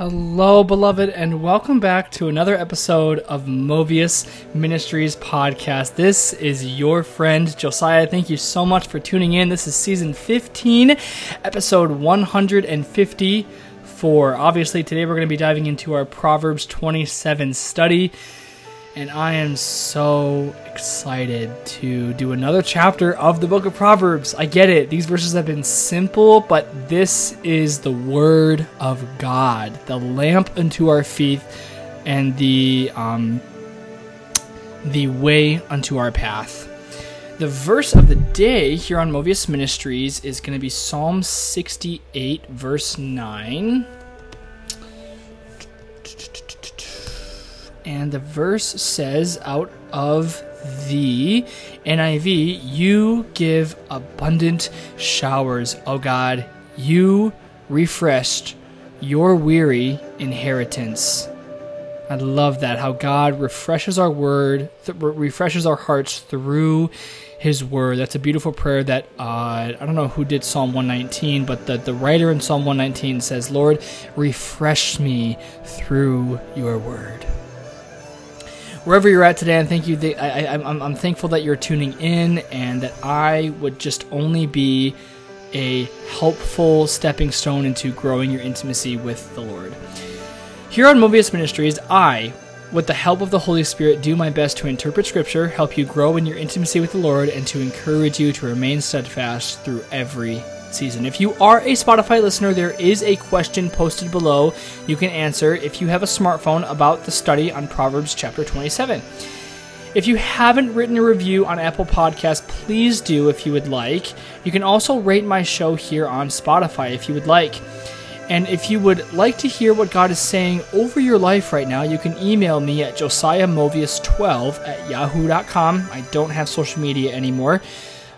Hello, beloved, and welcome back to another episode of Movius Ministries podcast. This is your friend Josiah. Thank you so much for tuning in. This is season 15, episode 154. Obviously, today we're going to be diving into our Proverbs 27 study and I am so excited to do another chapter of the book of Proverbs. I get it, these verses have been simple, but this is the word of God, the lamp unto our feet, and the um, the way unto our path. The verse of the day here on Movius Ministries is going to be Psalm 68, verse 9. And the verse says out of the NIV, you give abundant showers, O God. You refreshed your weary inheritance. I love that how God refreshes our word, th- refreshes our hearts through His word. That's a beautiful prayer. That uh, I don't know who did Psalm 119, but the the writer in Psalm 119 says, "Lord, refresh me through Your word." Wherever you're at today, and thank you. I, am I'm thankful that you're tuning in, and that I would just only be a helpful stepping stone into growing your intimacy with the Lord. Here on Movius Ministries, I, with the help of the Holy Spirit, do my best to interpret Scripture, help you grow in your intimacy with the Lord, and to encourage you to remain steadfast through every season. If you are a Spotify listener, there is a question posted below you can answer if you have a smartphone about the study on Proverbs chapter 27. If you haven't written a review on Apple Podcasts, please do if you would like. You can also rate my show here on Spotify if you would like. And if you would like to hear what God is saying over your life right now, you can email me at josiahmovius12 at yahoo.com. I don't have social media anymore.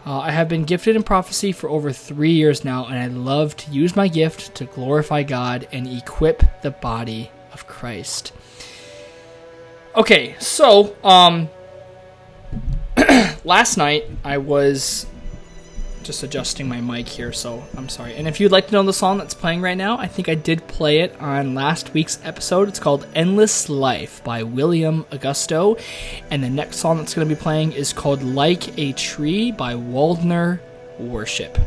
Uh, I have been gifted in prophecy for over three years now, and I love to use my gift to glorify God and equip the body of Christ. Okay, so um, last night I was just adjusting my mic here, so I'm sorry. And if you'd like to know the song that's playing right now, I think I did play it on last week's episode. It's called Endless Life by William Augusto. And the next song that's going to be playing is called Like a Tree by Waldner Worship.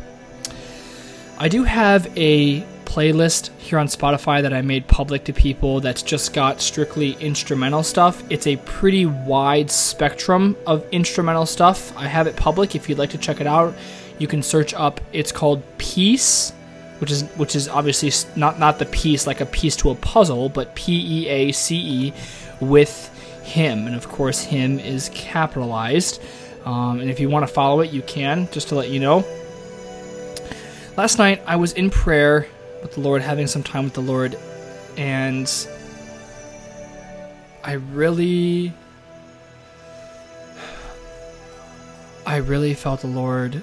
I do have a playlist here on Spotify that I made public to people that's just got strictly instrumental stuff. It's a pretty wide spectrum of instrumental stuff. I have it public if you'd like to check it out you can search up. It's called Peace, which is which is obviously not not the piece like a piece to a puzzle, but P E A C E with him, and of course him is capitalized. Um, and if you want to follow it, you can. Just to let you know. Last night I was in prayer with the Lord, having some time with the Lord, and I really I really felt the Lord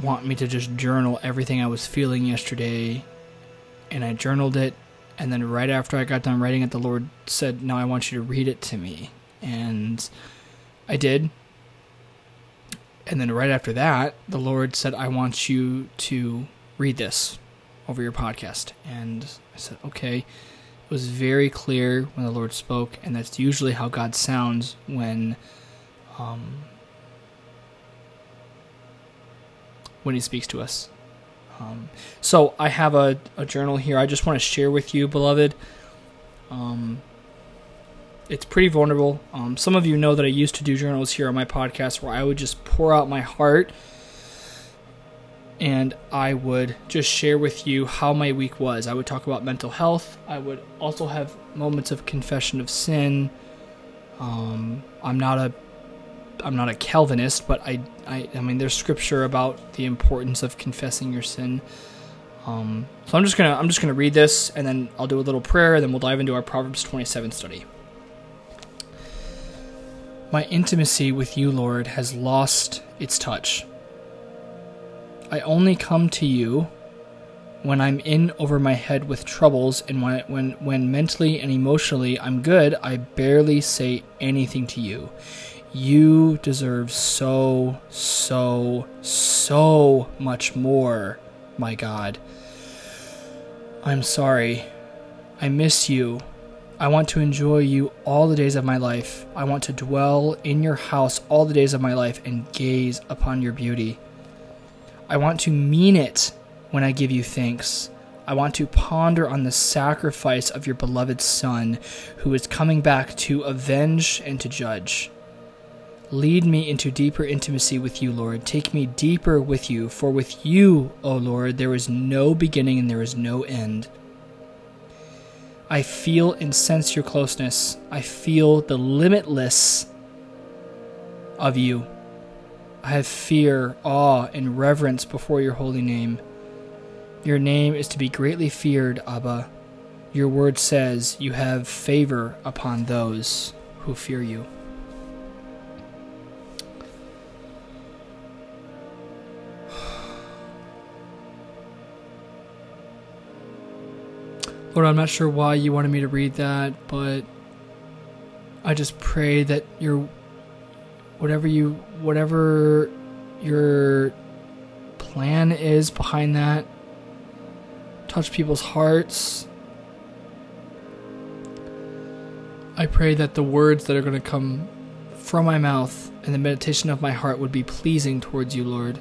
want me to just journal everything I was feeling yesterday, and I journaled it. And then right after I got done writing it, the Lord said, "Now I want you to read it to me," and I did. And then right after that, the Lord said, "I want you to read this over your podcast," and I said, "Okay." It was very clear when the Lord spoke, and that's usually how God sounds when um, when He speaks to us. Um, so I have a, a journal here. I just want to share with you, beloved. Um, it's pretty vulnerable. Um, some of you know that I used to do journals here on my podcast where I would just pour out my heart and I would just share with you how my week was. I would talk about mental health. I would also have moments of confession of sin. Um, I'm not a I'm not a Calvinist, but I, I, I mean, there's scripture about the importance of confessing your sin. Um, so I'm just gonna, I'm just gonna read this, and then I'll do a little prayer, and then we'll dive into our Proverbs 27 study. My intimacy with you, Lord, has lost its touch. I only come to you when I'm in over my head with troubles, and when, when, when mentally and emotionally I'm good, I barely say anything to you. You deserve so, so, so much more, my God. I'm sorry I miss you. I want to enjoy you all the days of my life. I want to dwell in your house all the days of my life and gaze upon your beauty. I want to mean it when I give you thanks. I want to ponder on the sacrifice of your beloved Son, who is coming back to avenge and to judge. Lead me into deeper intimacy with you, Lord. Take me deeper with you, for with you, O Lord, there is no beginning and there is no end. I feel and sense your closeness. I feel the limitless of you. I have fear, awe, and reverence before your holy name. Your name is to be greatly feared, Abba. Your word says you have favor upon those who fear you. Lord, I'm not sure why you wanted me to read that, but I just pray that your whatever you whatever your plan is behind that touch people's hearts. I pray that the words that are going to come from my mouth and the meditation of my heart would be pleasing towards you, Lord.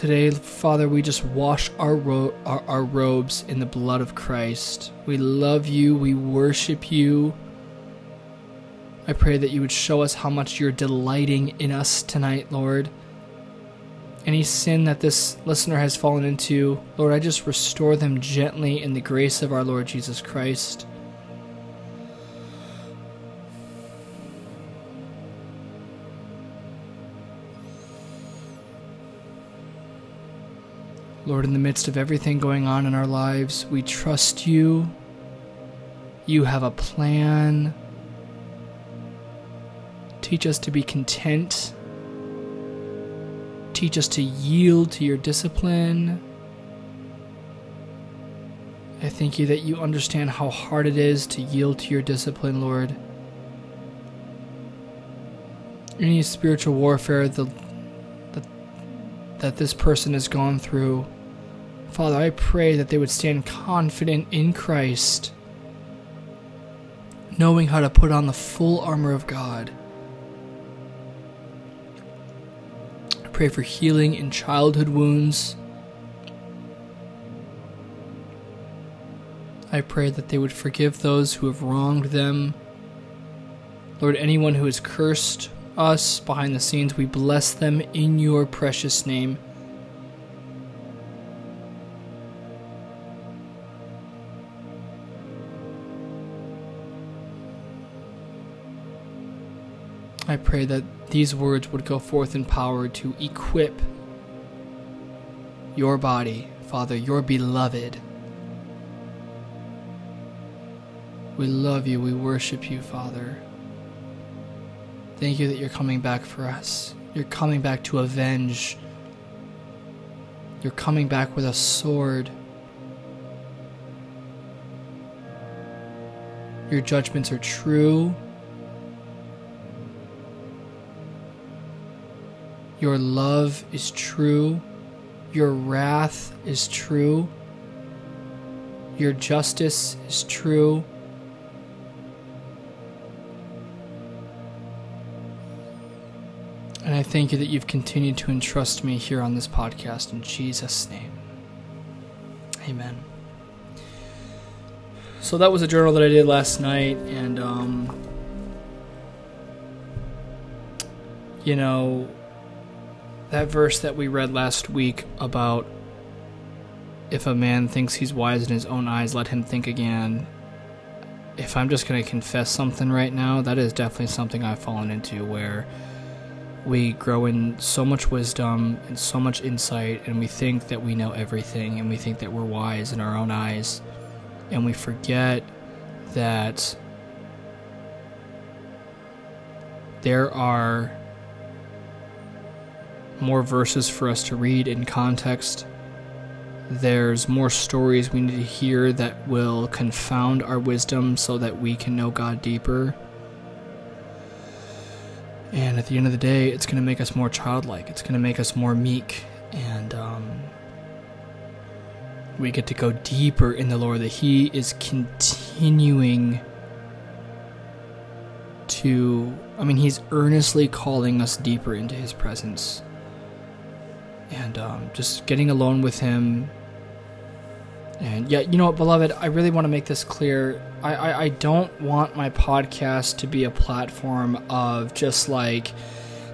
Today, Father, we just wash our, ro- our, our robes in the blood of Christ. We love you. We worship you. I pray that you would show us how much you're delighting in us tonight, Lord. Any sin that this listener has fallen into, Lord, I just restore them gently in the grace of our Lord Jesus Christ. Lord, in the midst of everything going on in our lives, we trust you. You have a plan. Teach us to be content. Teach us to yield to your discipline. I thank you that you understand how hard it is to yield to your discipline, Lord. Any spiritual warfare the that this person has gone through. Father, I pray that they would stand confident in Christ, knowing how to put on the full armor of God. I pray for healing in childhood wounds. I pray that they would forgive those who have wronged them. Lord, anyone who has cursed us behind the scenes. We bless them in your precious name. I pray that these words would go forth in power to equip your body, Father, your beloved. We love you, we worship you, Father. Thank you that you're coming back for us. You're coming back to avenge. You're coming back with a sword. Your judgments are true. Your love is true. Your wrath is true. Your justice is true. And I thank you that you've continued to entrust me here on this podcast in Jesus' name. Amen. So that was a journal that I did last night, and, um, you know, that verse that we read last week about if a man thinks he's wise in his own eyes, let him think again. If I'm just going to confess something right now, that is definitely something I've fallen into where we grow in so much wisdom and so much insight, and we think that we know everything, and we think that we're wise in our own eyes, and we forget that there are more verses for us to read in context. There's more stories we need to hear that will confound our wisdom so that we can know God deeper. And at the end of the day, it's going to make us more childlike. It's going to make us more meek. And um, we get to go deeper in the Lord, that He is continuing to, I mean, He's earnestly calling us deeper into His presence. And um, just getting alone with Him. And yeah, you know what, beloved, I really want to make this clear. I, I, I don't want my podcast to be a platform of just like,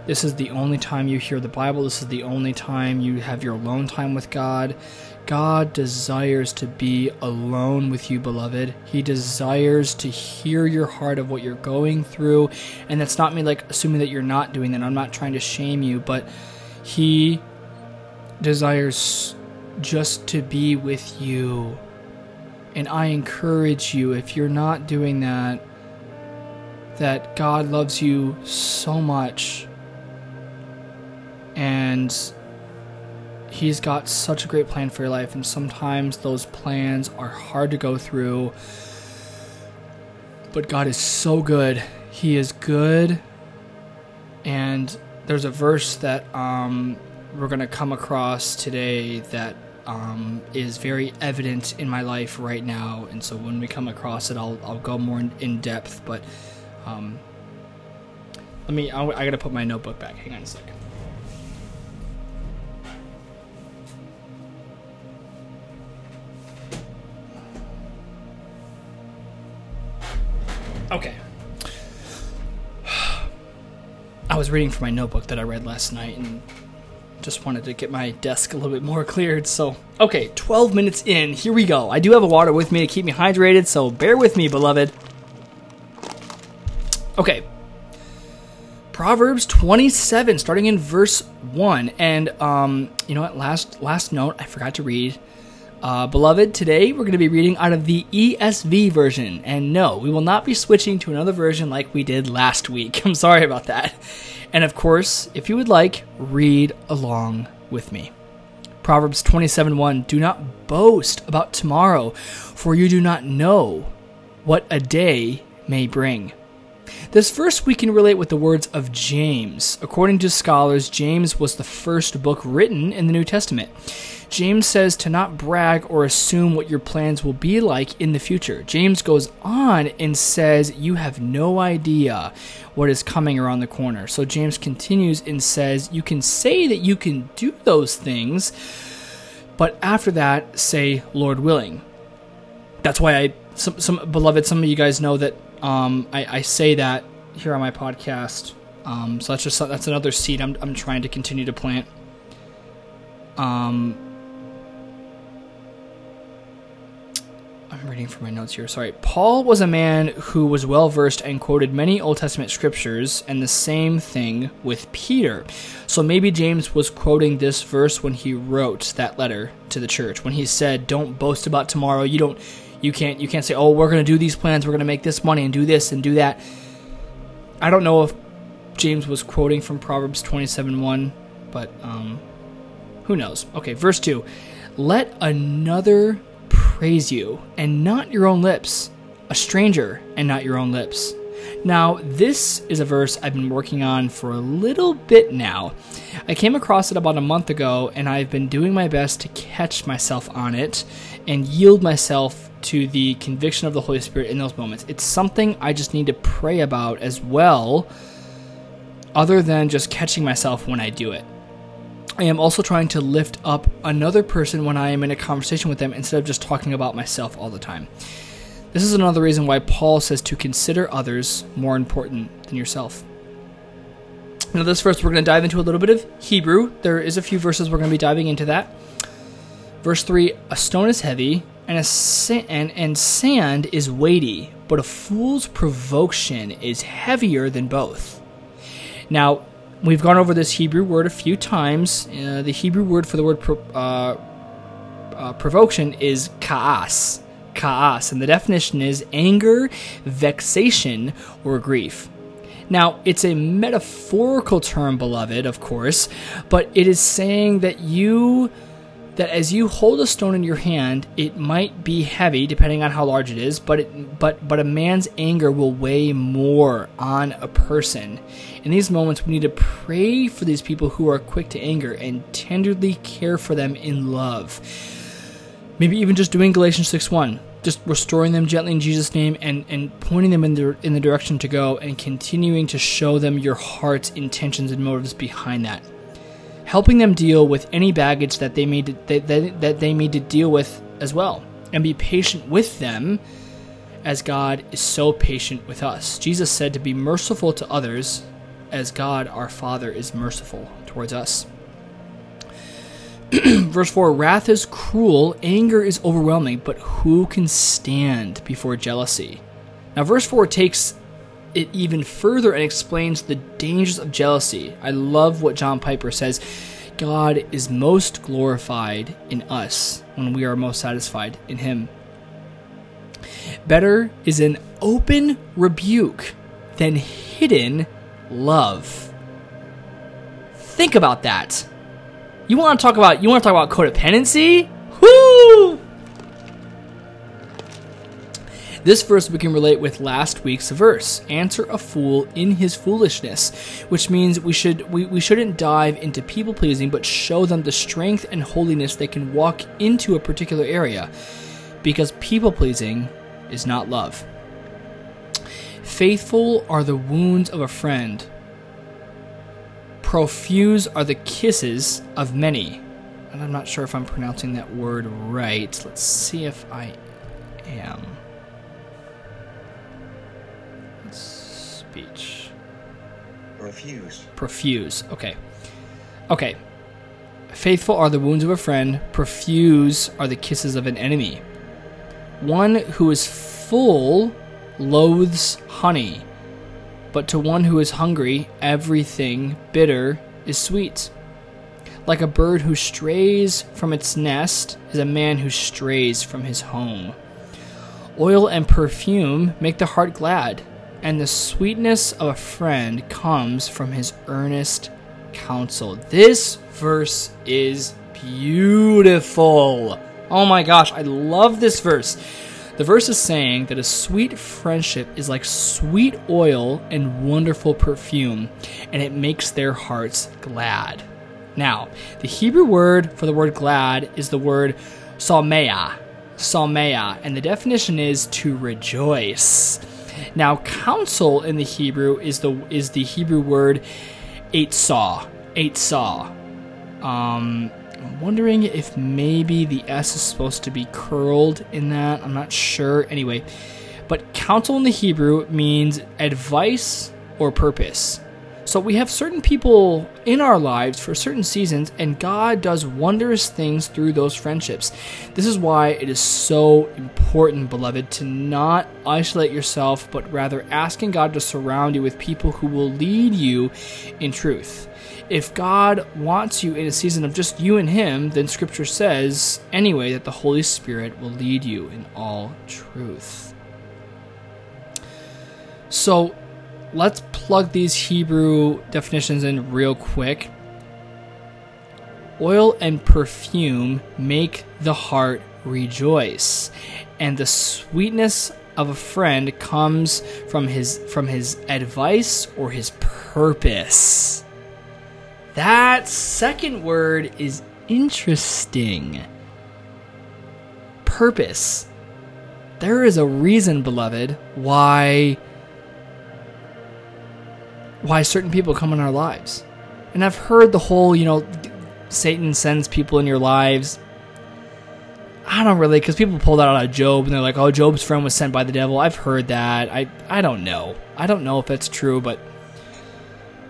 this is the only time you hear the Bible. This is the only time you have your alone time with God. God desires to be alone with you, beloved. He desires to hear your heart of what you're going through. And that's not me like assuming that you're not doing that. I'm not trying to shame you, but He desires just to be with you. And I encourage you, if you're not doing that, that God loves you so much. And He's got such a great plan for your life, and sometimes those plans are hard to go through. But God is so good. He is good. And there's a verse that um, we're going to come across today that um, is very evident in my life right now. And so when we come across it, I'll, I'll go more in, in depth. But um, let me, I, I got to put my notebook back. Hang on a second. Okay. I was reading from my notebook that I read last night and just wanted to get my desk a little bit more cleared. So, okay, 12 minutes in. Here we go. I do have a water with me to keep me hydrated, so bear with me, beloved. Okay. Proverbs 27 starting in verse 1 and um you know what last last note I forgot to read uh, beloved, today we're going to be reading out of the ESV version. And no, we will not be switching to another version like we did last week. I'm sorry about that. And of course, if you would like, read along with me. Proverbs 27 Do not boast about tomorrow, for you do not know what a day may bring. This verse we can relate with the words of James. According to scholars, James was the first book written in the New Testament. James says to not brag or assume what your plans will be like in the future. James goes on and says, You have no idea what is coming around the corner. So James continues and says, You can say that you can do those things, but after that, say, Lord willing. That's why I, some, some beloved, some of you guys know that um, I, I say that here on my podcast. Um, so that's just that's another seed I'm, I'm trying to continue to plant. Um, I'm reading from my notes here. Sorry. Paul was a man who was well versed and quoted many Old Testament scriptures, and the same thing with Peter. So maybe James was quoting this verse when he wrote that letter to the church, when he said, "Don't boast about tomorrow. You don't, you can't, you can't say, oh, we're going to do these plans. We're going to make this money and do this and do that." I don't know if James was quoting from Proverbs 27:1, but um, who knows? Okay, verse two. Let another praise you, and not your own lips, a stranger, and not your own lips. Now, this is a verse I've been working on for a little bit now. I came across it about a month ago, and I've been doing my best to catch myself on it and yield myself to the conviction of the Holy Spirit in those moments. It's something I just need to pray about as well, other than just catching myself when I do it. I am also trying to lift up another person when I am in a conversation with them instead of just talking about myself all the time. This is another reason why Paul says to consider others more important than yourself. Now, this first, we're going to dive into a little bit of Hebrew. There is a few verses we're going to be diving into that. Verse 3 A stone is heavy, and, a sa- and, and sand is weighty, but a fool's provocation is heavier than both. Now, We've gone over this Hebrew word a few times. Uh, the Hebrew word for the word pro, uh, uh, provocation is kaas. Kaas. And the definition is anger, vexation, or grief. Now, it's a metaphorical term, beloved, of course, but it is saying that you that as you hold a stone in your hand, it might be heavy depending on how large it is, but it, but but a man's anger will weigh more on a person. In these moments, we need to pray for these people who are quick to anger and tenderly care for them in love. Maybe even just doing Galatians 6 1, just restoring them gently in Jesus' name and, and pointing them in the, in the direction to go and continuing to show them your heart's intentions and motives behind that. Helping them deal with any baggage that they may, that, that, that they need to deal with as well. And be patient with them as God is so patient with us. Jesus said to be merciful to others as God our Father is merciful towards us. Verse 4 Wrath is cruel, anger is overwhelming, but who can stand before jealousy? Now, verse 4 takes it even further and explains the dangers of jealousy. I love what John Piper says God is most glorified in us when we are most satisfied in Him. Better is an open rebuke than hidden love. Think about that. You want to talk about you want to talk about codependency? Whoo! This verse we can relate with last week's verse. Answer a fool in his foolishness, which means we should we, we shouldn't dive into people pleasing, but show them the strength and holiness they can walk into a particular area. Because people pleasing is not love. Faithful are the wounds of a friend. Profuse are the kisses of many. And I'm not sure if I'm pronouncing that word right. Let's see if I am. Speech. Profuse. Profuse. Okay. Okay. Faithful are the wounds of a friend. Profuse are the kisses of an enemy. One who is full loathes honey, but to one who is hungry, everything bitter is sweet. Like a bird who strays from its nest is a man who strays from his home. Oil and perfume make the heart glad, and the sweetness of a friend comes from his earnest counsel. This verse is beautiful. Oh my gosh, I love this verse. The verse is saying that a sweet friendship is like sweet oil and wonderful perfume, and it makes their hearts glad. Now, the Hebrew word for the word glad is the word salmeah, salmeah, and the definition is to rejoice. Now, counsel in the Hebrew is the is the Hebrew word eitzah, eitzah. Um, Wondering if maybe the S is supposed to be curled in that. I'm not sure. Anyway, but counsel in the Hebrew means advice or purpose. So we have certain people in our lives for certain seasons, and God does wondrous things through those friendships. This is why it is so important, beloved, to not isolate yourself, but rather asking God to surround you with people who will lead you in truth if God wants you in a season of just you and Him, then Scripture says anyway that the Holy Spirit will lead you in all truth. So let's plug these Hebrew definitions in real quick. Oil and perfume make the heart rejoice, and the sweetness of a friend comes from his from his advice or his purpose. That second word is interesting. Purpose. There is a reason, beloved, why why certain people come in our lives. And I've heard the whole, you know, Satan sends people in your lives. I don't really, because people pull that out of Job and they're like, oh, Job's friend was sent by the devil. I've heard that. I, I don't know. I don't know if that's true, but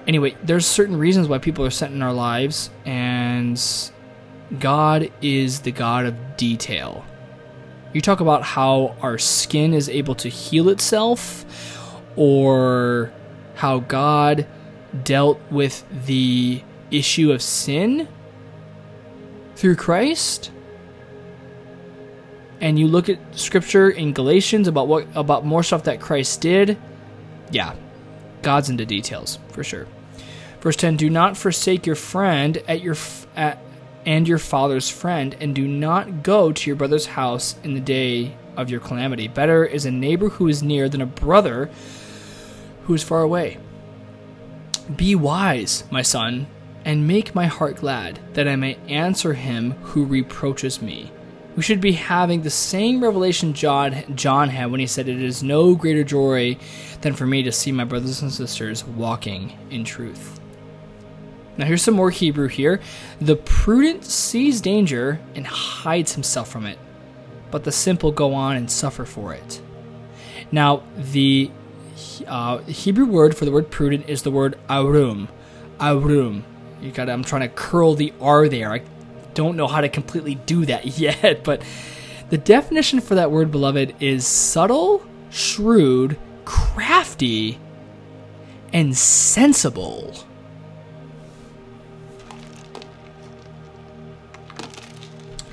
anyway, there's certain reasons why people are sent in our lives, and God is the God of detail. You talk about how our skin is able to heal itself, or how God dealt with the issue of sin through Christ. And you look at scripture in Galatians about what about more stuff that Christ did. Yeah, God's into details for sure. Verse 10 Do not forsake your friend at your at, and your father's friend, and do not go to your brother's house in the day of your calamity. Better is a neighbor who is near than a brother who is far away. Be wise, my son, and make my heart glad, that I may answer him who reproaches me. We should be having the same revelation John, John had when he said, It is no greater joy than for me to see my brothers and sisters walking in truth. Now, here's some more Hebrew here. The prudent sees danger and hides himself from it, but the simple go on and suffer for it. Now, the uh, Hebrew word for the word prudent is the word arum. Arum. You got. I'm trying to curl the R there. I don't know how to completely do that yet, but the definition for that word, beloved, is subtle, shrewd, crafty, and sensible.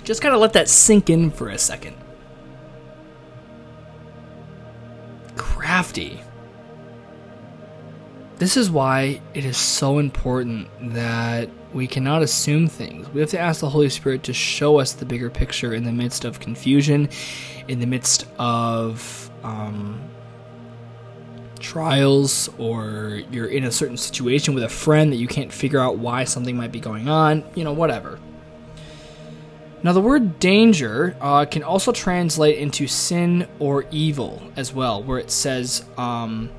Just kind of let that sink in for a second. Crafty. This is why it is so important that we cannot assume things. We have to ask the Holy Spirit to show us the bigger picture in the midst of confusion, in the midst of um, trials, or you're in a certain situation with a friend that you can't figure out why something might be going on, you know, whatever. Now, the word danger uh, can also translate into sin or evil as well, where it says um,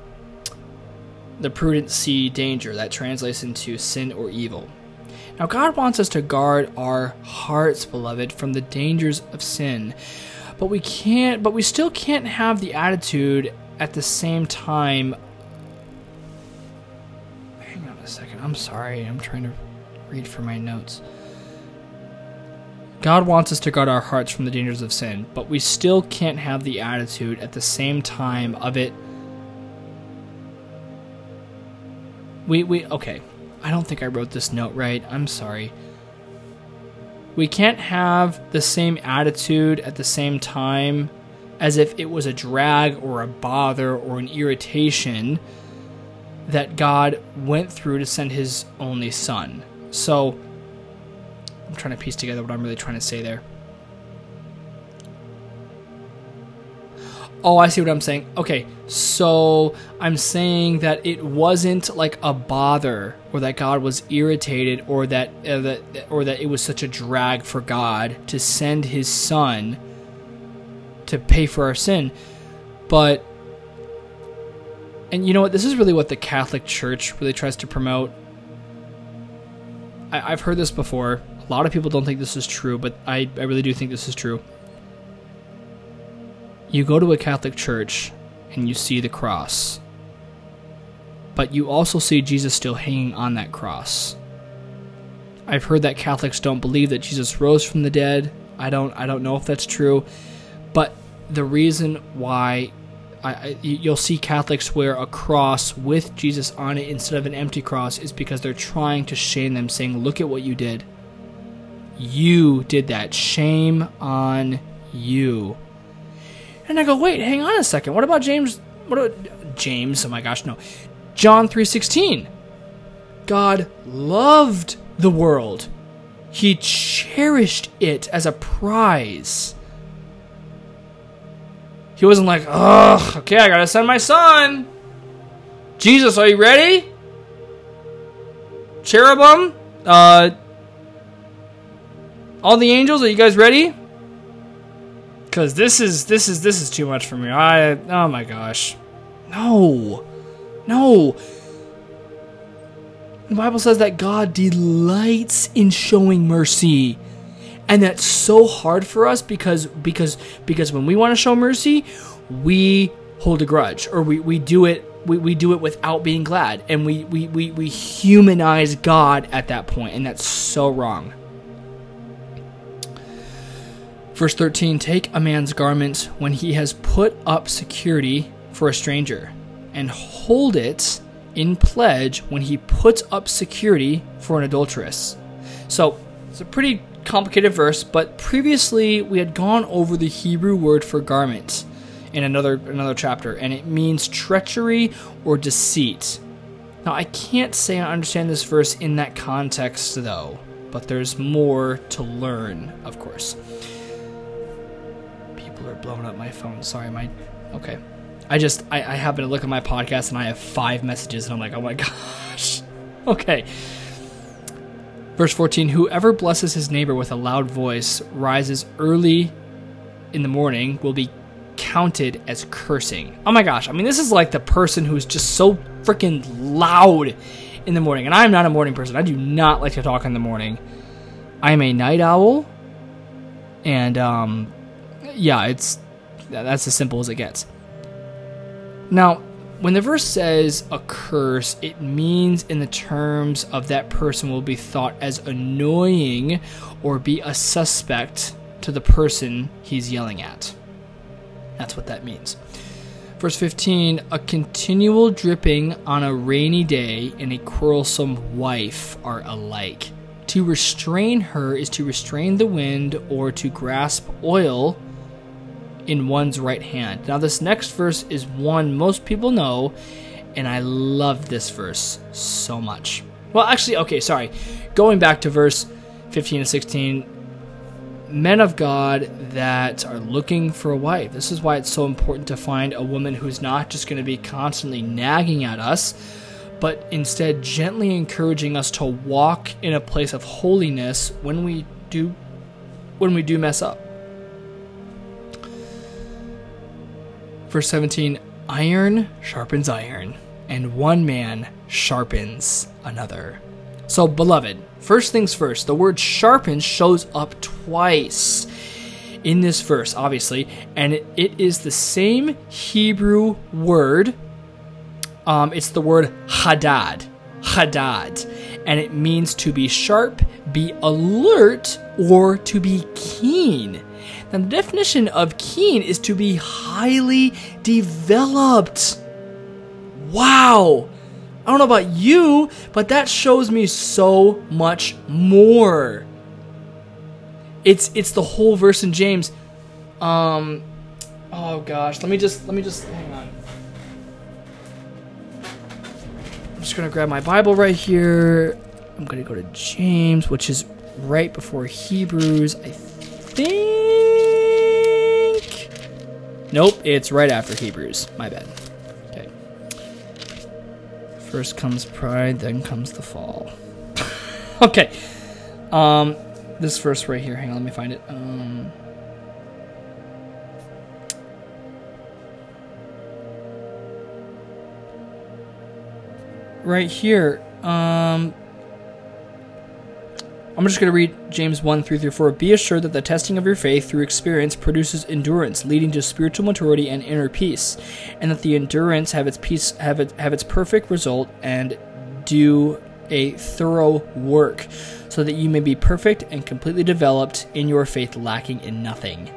the prudent see danger. That translates into sin or evil. Now, God wants us to guard our hearts, beloved, from the dangers of sin. But we can't, but we still can't have the attitude at the same time. Hang on a second. I'm sorry. I'm trying to read from my notes. God wants us to guard our hearts from the dangers of sin, but we still can't have the attitude at the same time of it. We, we, okay. I don't think I wrote this note right. I'm sorry. We can't have the same attitude at the same time as if it was a drag or a bother or an irritation that God went through to send his only son. So, I'm trying to piece together what I'm really trying to say there. Oh, I see what I'm saying. Okay, so I'm saying that it wasn't like a bother, or that God was irritated, or that uh, that or that it was such a drag for God to send His Son to pay for our sin, but and you know what? This is really what the Catholic Church really tries to promote. I, I've heard this before. A lot of people don't think this is true, but I, I really do think this is true. You go to a Catholic church and you see the cross, but you also see Jesus still hanging on that cross. I've heard that Catholics don't believe that Jesus rose from the dead. I don't I don't know if that's true, but the reason why I, I, you'll see Catholics wear a cross with Jesus on it instead of an empty cross is because they're trying to shame them, saying, "Look at what you did." You did that. Shame on you. And I go, wait, hang on a second. What about James? What about James? Oh my gosh, no. John 3:16. God loved the world. He cherished it as a prize. He wasn't like, ugh, okay, I gotta send my son. Jesus, are you ready? Cherubim, uh, all the angels, are you guys ready? Cause this is this is this is too much for me. I oh my gosh. No. No. The Bible says that God delights in showing mercy. And that's so hard for us because because because when we want to show mercy, we hold a grudge or we, we do it we, we do it without being glad and we, we, we, we humanize God at that point and that's so wrong. Verse 13 Take a man's garments when he has put up security for a stranger, and hold it in pledge when he puts up security for an adulteress. So, it's a pretty complicated verse, but previously we had gone over the Hebrew word for garment in another another chapter, and it means treachery or deceit. Now, I can't say I understand this verse in that context, though, but there's more to learn, of course blowing up my phone. Sorry, my. Okay. I just I, I happen to look at my podcast and I have five messages and I'm like, oh my gosh. okay. Verse 14 Whoever blesses his neighbor with a loud voice rises early in the morning will be counted as cursing. Oh my gosh, I mean, this is like the person who's just so freaking loud in the morning. And I'm not a morning person, I do not like to talk in the morning. I'm a night owl. And, um, yeah, it's that's as simple as it gets. Now, when the verse says a curse, it means in the terms of that person will be thought as annoying or be a suspect to the person he's yelling at. That's what that means. Verse 15 A continual dripping on a rainy day and a quarrelsome wife are alike. To restrain her is to restrain the wind or to grasp oil in one's right hand. Now, this next verse is one most people know, and I love this verse so much. Well, actually, okay, sorry. Going back to verse 15 and 16, men of God that are looking for a wife. This is why it's so important to find a woman who's not just going to be constantly nagging at us, but instead gently encouraging us to walk in a place of holiness when we do when we do mess up. Verse 17 Iron sharpens iron, and one man sharpens another. So, beloved, first things first, the word sharpen shows up twice in this verse, obviously, and it, is the same Hebrew word. Um, it's the word hadad, hadad, and it means to be sharp, be alert, or to be keen. Now, the definition of keen is to be highly developed. Wow! I don't know about you, but that shows me so much more. It's it's the whole verse in James. Um oh gosh, let me just let me just hang on. I'm just going to grab my Bible right here. I'm going to go to James, which is right before Hebrews, I think. Nope, it's right after Hebrews. My bad. Okay. First comes pride, then comes the fall. okay. Um, this verse right here. Hang on, let me find it. Um. Right here. Um. I'm just going to read James 1 3 through 4. Be assured that the testing of your faith through experience produces endurance, leading to spiritual maturity and inner peace, and that the endurance have its peace have it, have its perfect result and do a thorough work, so that you may be perfect and completely developed in your faith, lacking in nothing.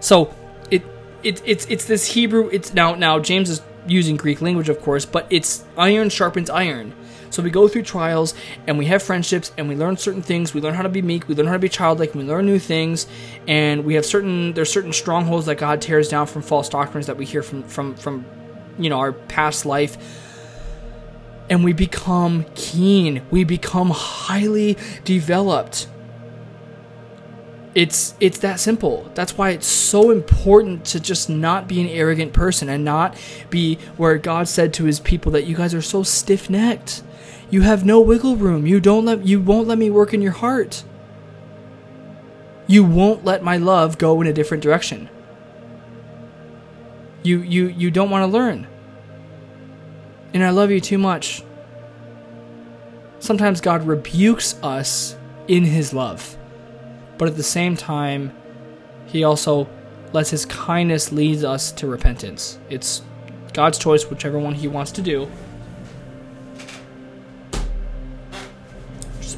So it it it's it's this Hebrew. It's now now James is using Greek language, of course, but it's iron sharpens iron. So we go through trials and we have friendships and we learn certain things. We learn how to be meek. We learn how to be childlike. We learn new things, and we have certain there's certain strongholds that God tears down from false doctrines that we hear from from from you know our past life. And we become keen. We become highly developed. It's it's that simple. That's why it's so important to just not be an arrogant person and not be where God said to his people that you guys are so stiff-necked. You have no wiggle room. You don't let you won't let me work in your heart. You won't let my love go in a different direction. You you you don't want to learn. And I love you too much. Sometimes God rebukes us in his love. But at the same time, he also lets his kindness lead us to repentance. It's God's choice, whichever one he wants to do.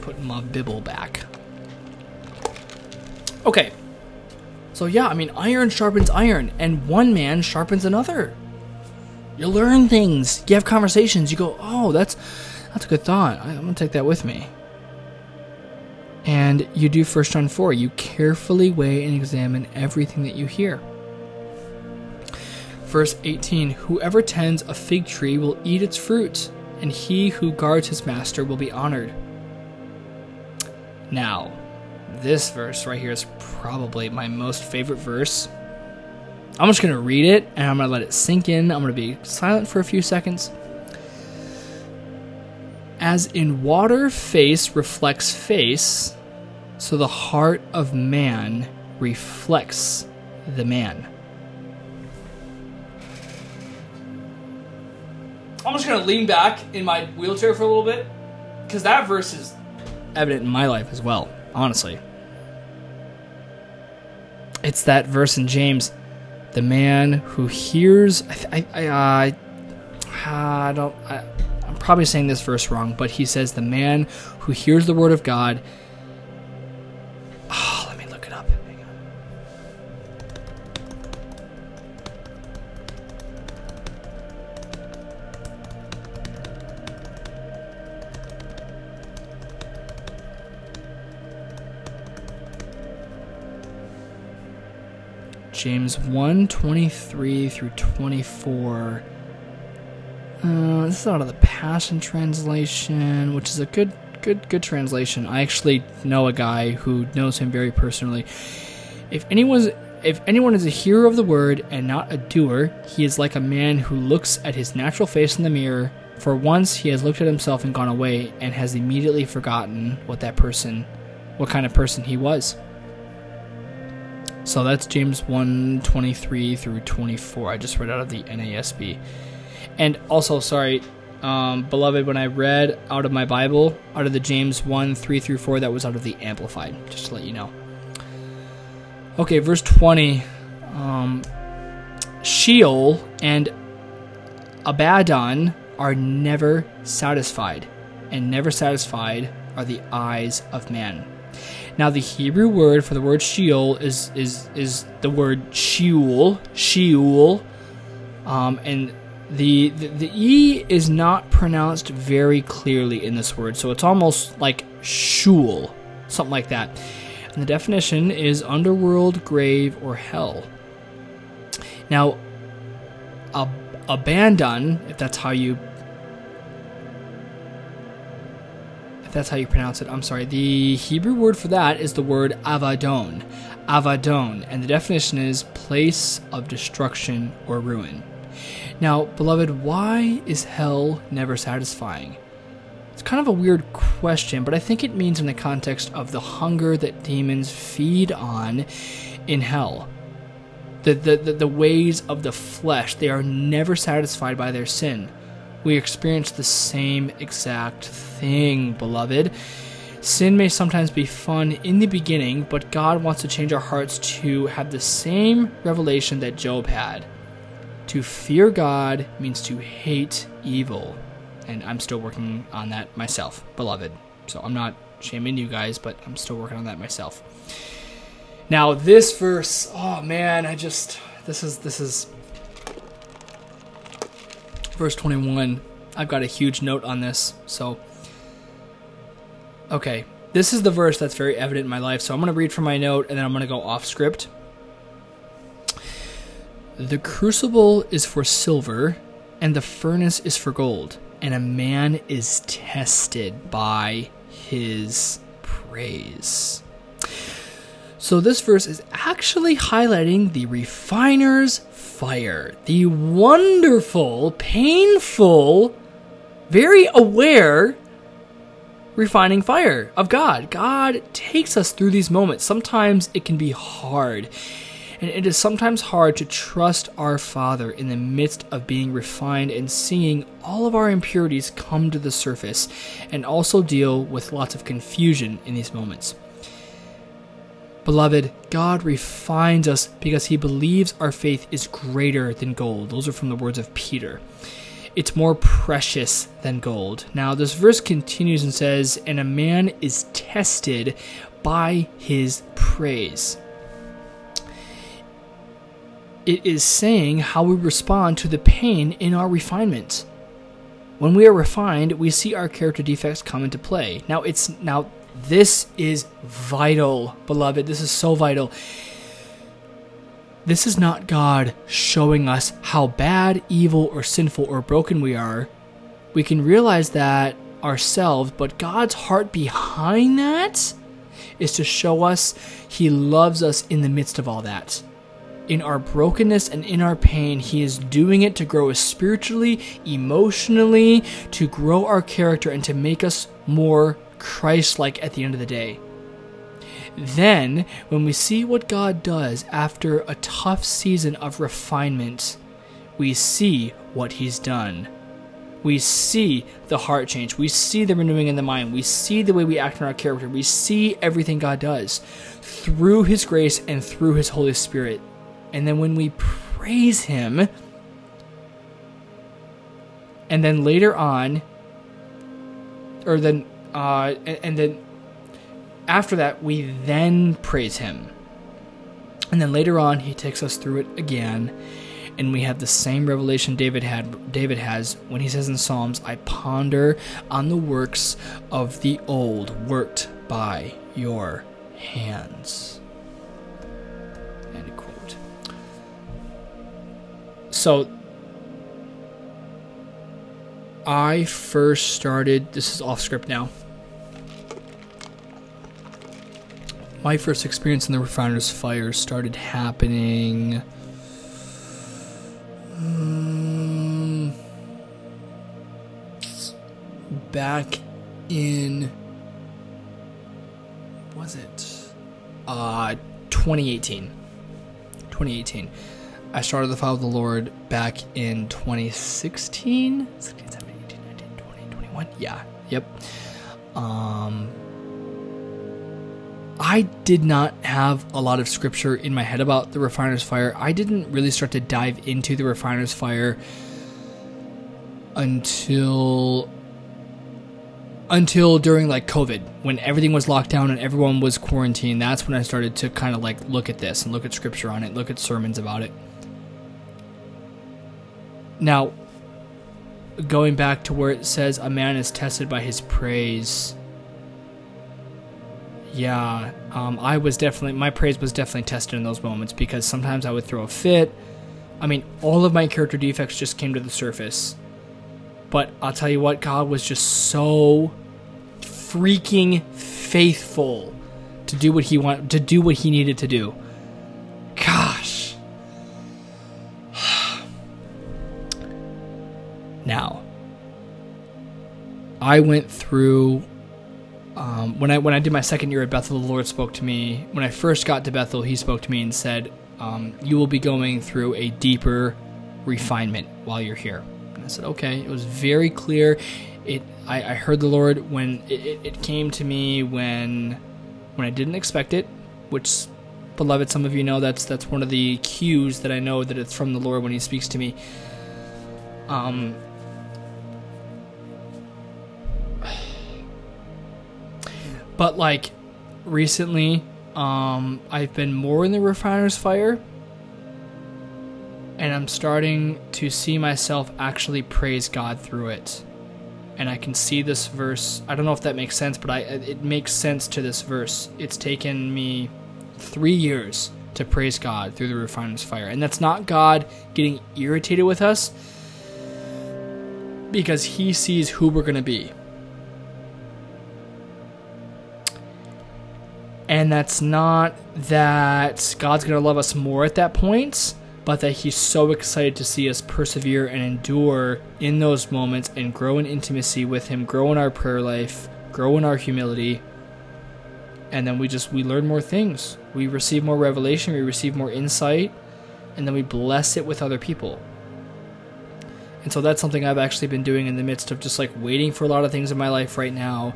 Putting my bibble back. Okay. So yeah, I mean, iron sharpens iron, and one man sharpens another. You learn things. You have conversations. You go, oh, that's that's a good thought. I, I'm gonna take that with me. And you do First John four. You carefully weigh and examine everything that you hear. Verse 18 Whoever tends a fig tree will eat its fruit, and he who guards his master will be honored. Now, this verse right here is probably my most favorite verse. I'm just going to read it and I'm going to let it sink in. I'm going to be silent for a few seconds. As in water, face reflects face, so the heart of man reflects the man. I'm just gonna lean back in my wheelchair for a little bit, because that verse is evident in my life as well, honestly. It's that verse in James, the man who hears. I, I, I, uh, I don't. I, I'm probably saying this verse wrong, but he says, the man who hears the word of God. James 1 23 through 24. Uh, this is out of the Passion Translation, which is a good, good, good translation. I actually know a guy who knows him very personally. If anyone's if anyone is a hearer of the word and not a doer, he is like a man who looks at his natural face in the mirror. For once he has looked at himself and gone away, and has immediately forgotten what that person, what kind of person he was. So that's James 1 23 through 24. I just read out of the NASB. And also, sorry, um, beloved, when I read out of my Bible, out of the James 1 3 through 4, that was out of the Amplified, just to let you know. Okay, verse 20. Um, Sheol and Abaddon are never satisfied, and never satisfied are the eyes of man. Now, the Hebrew word for the word Sheol is is is the word Sheol, Sheol, um, and the, the the e is not pronounced very clearly in this word, so it's almost like shul, something like that. And the definition is underworld, grave, or hell. Now, ab- abandon, if that's how you that's how you pronounce it, I'm sorry. The Hebrew word for that is the word avadon, avadon, and the definition is place of destruction or ruin. Now, beloved, why is hell never satisfying? It's kind of a weird question, but I think it means in the context of the hunger that demons feed on in hell. The, the, the, the ways of the flesh, they are never satisfied by their sin. We experience the same exact thing, beloved. Sin may sometimes be fun in the beginning, but God wants to change our hearts to have the same revelation that Job had. To fear God means to hate evil. And I'm still working on that myself, beloved. So I'm not shaming you guys, but I'm still working on that myself. Now, this verse, oh man, I just this is this is verse 21. I've got a huge note on this. So Okay, this is the verse that's very evident in my life. So I'm going to read from my note and then I'm going to go off script. The crucible is for silver, and the furnace is for gold, and a man is tested by his praise. So, this verse is actually highlighting the refiner's fire, the wonderful, painful, very aware refining fire of God. God takes us through these moments. Sometimes it can be hard. And it is sometimes hard to trust our Father in the midst of being refined and seeing all of our impurities come to the surface, and also deal with lots of confusion in these moments. Beloved, God refines us because he believes our faith is greater than gold. Those are from the words of Peter. It's more precious than gold. Now, this verse continues and says, And a man is tested by his praise. It is saying how we respond to the pain in our refinement. When we are refined, we see our character defects come into play. Now, it's now this is vital, beloved. This is so vital. This is not God showing us how bad, evil, or sinful or broken we are. We can realize that ourselves, but God's heart behind that is to show us He loves us in the midst of all that. in our brokenness and in our pain, He is doing it to grow us spiritually, emotionally, to grow our character, and to make us more Christ like at the end of the day. Then, when we see what God does after a tough season of refinement, we see what He's done. We see the heart change. We see the renewing in the mind. We see the way we act in our character. We see everything God does through His grace and through His Holy Spirit. And then when we praise Him, and then later on, or then, uh, and, and then after that, we then praise Him. And then later on, He takes us through it again and we have the same revelation David had David has when he says in Psalms, I ponder on the works of the old worked by your hands. End quote. So I first started this is off script now. My first experience in the refiner's fire started happening um, back in was it? Uh 2018 2018 i started the file of the lord back in 2016 16 17 18 19 20 21 yeah yep um I did not have a lot of scripture in my head about the refiner's fire. I didn't really start to dive into the refiner's fire until until during like COVID when everything was locked down and everyone was quarantined. That's when I started to kind of like look at this and look at scripture on it, look at sermons about it. Now, going back to where it says a man is tested by his praise yeah, um, I was definitely my praise was definitely tested in those moments because sometimes I would throw a fit. I mean, all of my character defects just came to the surface. But I'll tell you what, God was just so freaking faithful to do what he wanted to do what he needed to do. I went through um, when I when I did my second year at Bethel, the Lord spoke to me. When I first got to Bethel, He spoke to me and said, um, "You will be going through a deeper refinement while you're here." And I said, "Okay." It was very clear. It I, I heard the Lord when it, it came to me when when I didn't expect it, which beloved, some of you know that's that's one of the cues that I know that it's from the Lord when He speaks to me. Um, But like recently, um, I've been more in the refiner's fire, and I'm starting to see myself actually praise God through it. And I can see this verse. I don't know if that makes sense, but I it makes sense to this verse. It's taken me three years to praise God through the refiner's fire, and that's not God getting irritated with us because He sees who we're going to be And that's not that God's going to love us more at that point, but that He's so excited to see us persevere and endure in those moments and grow in intimacy with Him, grow in our prayer life, grow in our humility. And then we just we learn more things. We receive more revelation, we receive more insight, and then we bless it with other people. And so that's something I've actually been doing in the midst of just like waiting for a lot of things in my life right now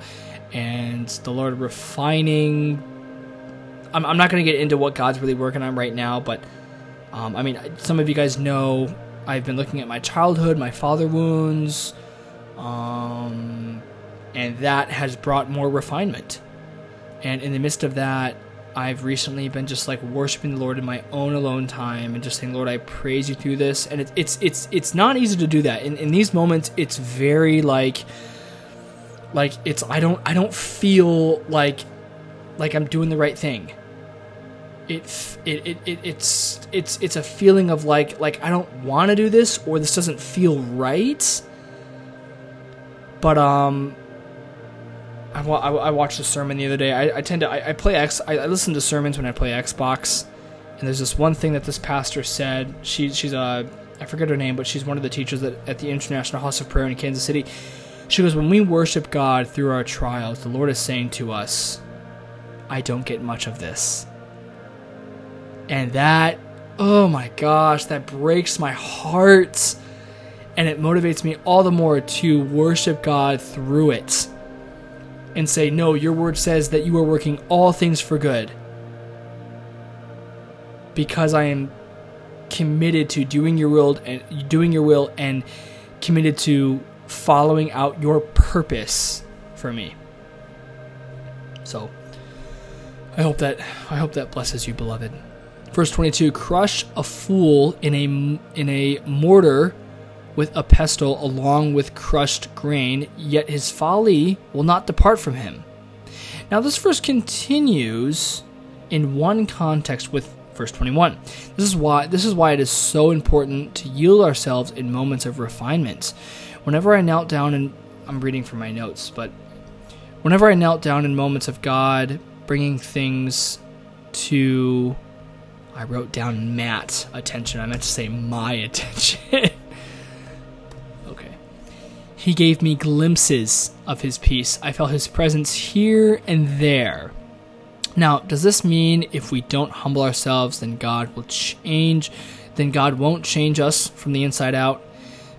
and the Lord refining I'm, I'm not going to get into what God's really working on right now, but um, I mean, some of you guys know I've been looking at my childhood, my father wounds, um, and that has brought more refinement. And in the midst of that, I've recently been just like worshiping the Lord in my own alone time and just saying, Lord, I praise you through this. And it, it's it's it's not easy to do that. In in these moments, it's very like like it's I don't I don't feel like like I'm doing the right thing it, it, it, it it's it's it's a feeling of like like I don't want to do this or this doesn't feel right. But um, I, I, I watched a sermon the other day. I, I tend to I, I play X I, I listen to sermons when I play Xbox, And there's this one thing that this pastor said. She, she's a, I forget her name, but she's one of the teachers at, at the International House of Prayer in Kansas City. She goes, When we worship God through our trials, the Lord is saying to us, I don't get much of this. And that, oh my gosh, that breaks my heart. And it motivates me all the more to worship God through it. And say, No, your word says that you are working all things for good. Because I am committed to doing your will and doing your will and committed to following out your purpose for me. So I hope that I hope that blesses you, beloved. Verse 22 crush a fool in a in a mortar with a pestle along with crushed grain yet his folly will not depart from him. Now this verse continues in one context with verse 21 this is why this is why it is so important to yield ourselves in moments of refinement. Whenever i knelt down and i'm reading from my notes but whenever i knelt down in moments of god bringing things to I wrote down Matt's attention. I meant to say my attention. okay. He gave me glimpses of his peace. I felt his presence here and there. Now, does this mean if we don't humble ourselves, then God will change? Then God won't change us from the inside out?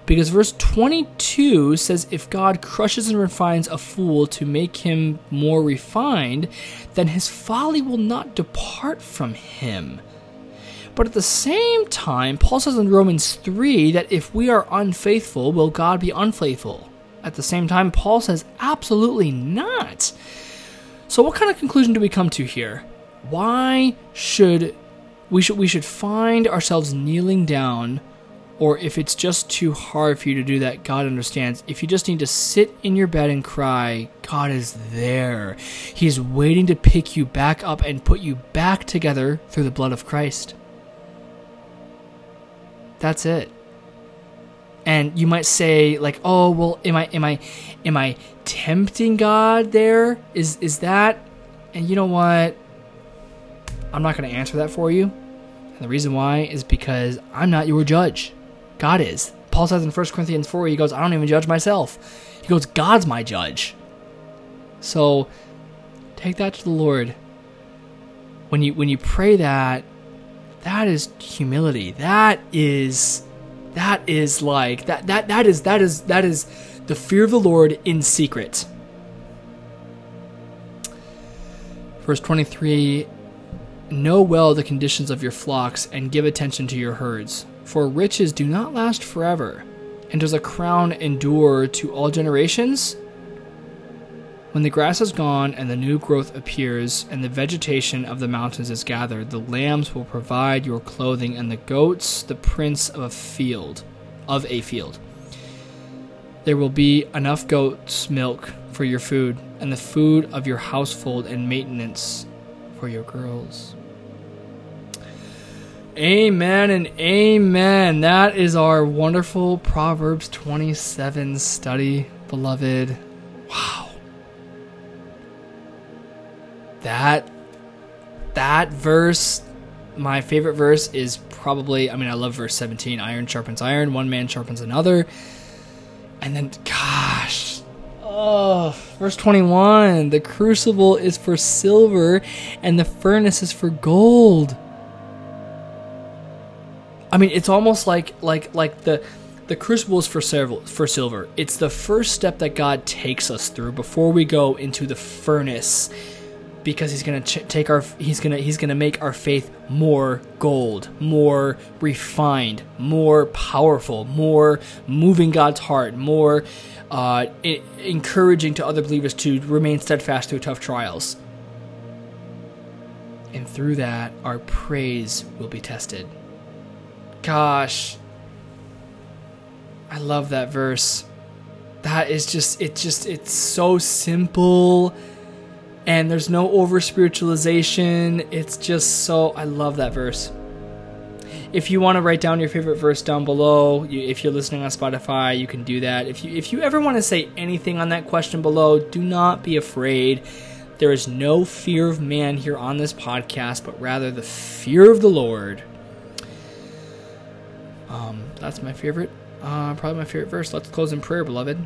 Because verse 22 says, If God crushes and refines a fool to make him more refined, then his folly will not depart from him. But at the same time, Paul says in Romans 3 that if we are unfaithful, will God be unfaithful? At the same time, Paul says absolutely not. So what kind of conclusion do we come to here? Why should we should we should find ourselves kneeling down or if it's just too hard for you to do that, God understands. If you just need to sit in your bed and cry, God is there. He's waiting to pick you back up and put you back together through the blood of Christ. That's it. And you might say like, "Oh, well, am I am I am I tempting God there? Is is that?" And you know what? I'm not going to answer that for you. And the reason why is because I'm not your judge. God is. Paul says in 1 Corinthians 4, he goes, I don't even judge myself. He goes, God's my judge. So take that to the Lord. When you when you pray that, that is humility. That is that is like that that that is that is that is the fear of the Lord in secret. Verse 23 Know well the conditions of your flocks and give attention to your herds for riches do not last forever, and does a crown endure to all generations? When the grass is gone and the new growth appears, and the vegetation of the mountains is gathered, the lambs will provide your clothing, and the goats the prince of a field, of a field. There will be enough goat's milk for your food, and the food of your household and maintenance for your girls. Amen and amen. That is our wonderful Proverbs 27 study, beloved. Wow. That that verse my favorite verse is probably I mean I love verse 17 iron sharpens iron one man sharpens another and then gosh oh verse 21 the crucible is for silver and the furnace is for gold I mean, it's almost like like like the the crucible is for silver, for silver. It's the first step that God takes us through before we go into the furnace because he's going to ch- take our he's going to he's going to make our faith more gold, more refined, more powerful, more moving God's heart, more uh, I- encouraging to other believers to remain steadfast through tough trials. And through that, our praise will be tested gosh. I love that verse. That is just it just it's so simple and there's no over spiritualization. It's just so I love that verse. If you want to write down your favorite verse down below, you, if you're listening on Spotify, you can do that. If you if you ever want to say anything on that question below, do not be afraid. There is no fear of man here on this podcast, but rather the fear of the Lord. Um, that's my favorite, uh, probably my favorite verse. Let's close in prayer, beloved.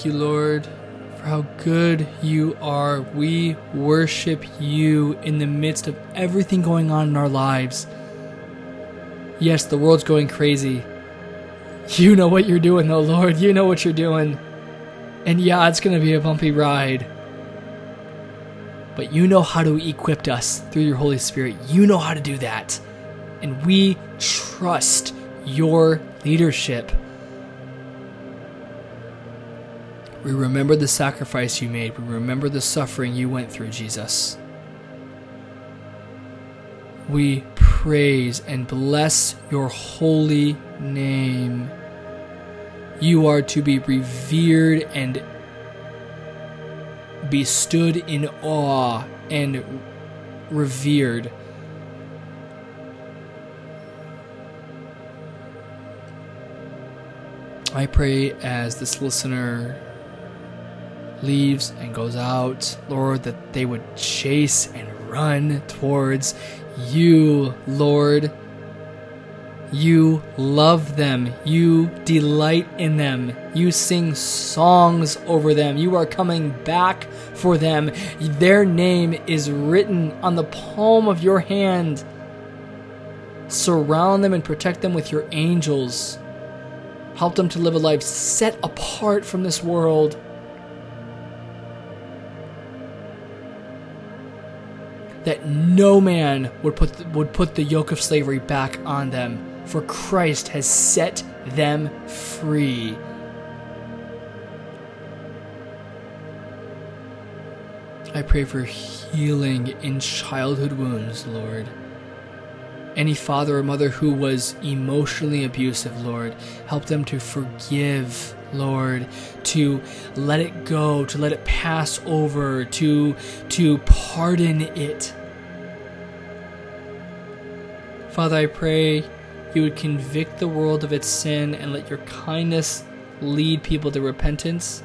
Thank you, Lord, for how good you are. We worship you in the midst of everything going on in our lives. Yes, the world's going crazy. You know what you're doing, though, Lord. You know what you're doing. And yeah, it's going to be a bumpy ride. But you know how to equip us through your Holy Spirit. You know how to do that. And we trust your leadership. We remember the sacrifice you made. We remember the suffering you went through, Jesus. We praise and bless your holy name. You are to be revered and be stood in awe and revered. I pray as this listener leaves and goes out, Lord, that they would chase and run towards you, Lord. You love them. You delight in them. You sing songs over them. You are coming back for them. Their name is written on the palm of your hand. Surround them and protect them with your angels. Help them to live a life set apart from this world. That no man would put the, would put the yoke of slavery back on them for Christ has set them free. I pray for healing in childhood wounds, Lord. Any father or mother who was emotionally abusive, Lord, help them to forgive, Lord, to let it go, to let it pass over, to to pardon it. Father, I pray you would convict the world of its sin and let your kindness lead people to repentance.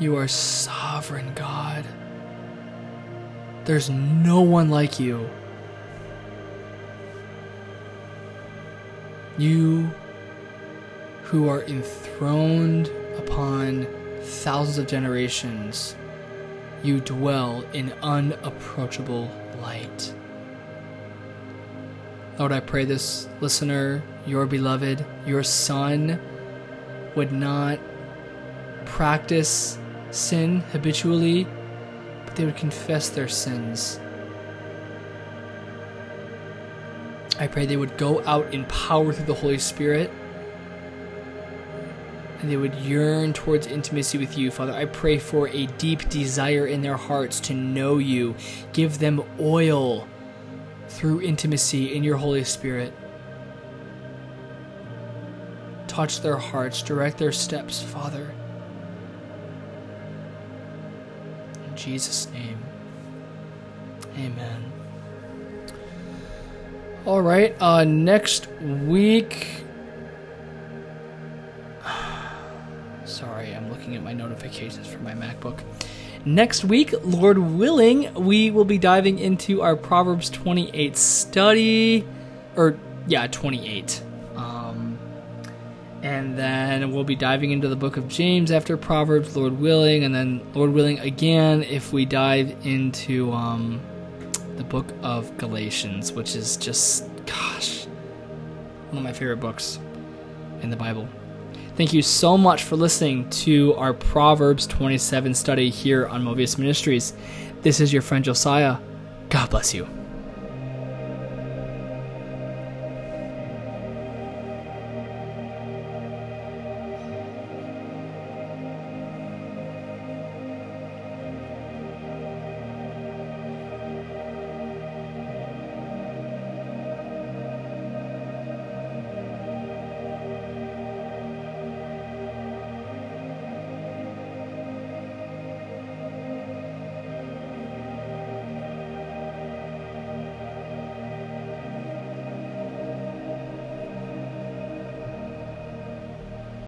You are sovereign, God. There's no one like you. You who are enthroned upon thousands of generations you dwell in unapproachable light. Lord, I pray this listener, your beloved, your son, would not practice sin habitually, they would confess their sins. I pray they would go out in power through the Holy Spirit and they would yearn towards intimacy with you. Father, I pray for a deep desire in their hearts to know you. Give them oil through intimacy in your Holy Spirit. Touch their hearts, direct their steps, Father. Jesus' name, amen. All right, uh, next week Sorry, I'm looking at my notifications for my MacBook. Next week, Lord willing, we will be diving into our Proverbs 28 study. Or, yeah, 28. And then we'll be diving into the book of James after Proverbs, Lord willing. And then, Lord willing, again, if we dive into um, the book of Galatians, which is just, gosh, one of my favorite books in the Bible. Thank you so much for listening to our Proverbs 27 study here on Movius Ministries. This is your friend Josiah. God bless you.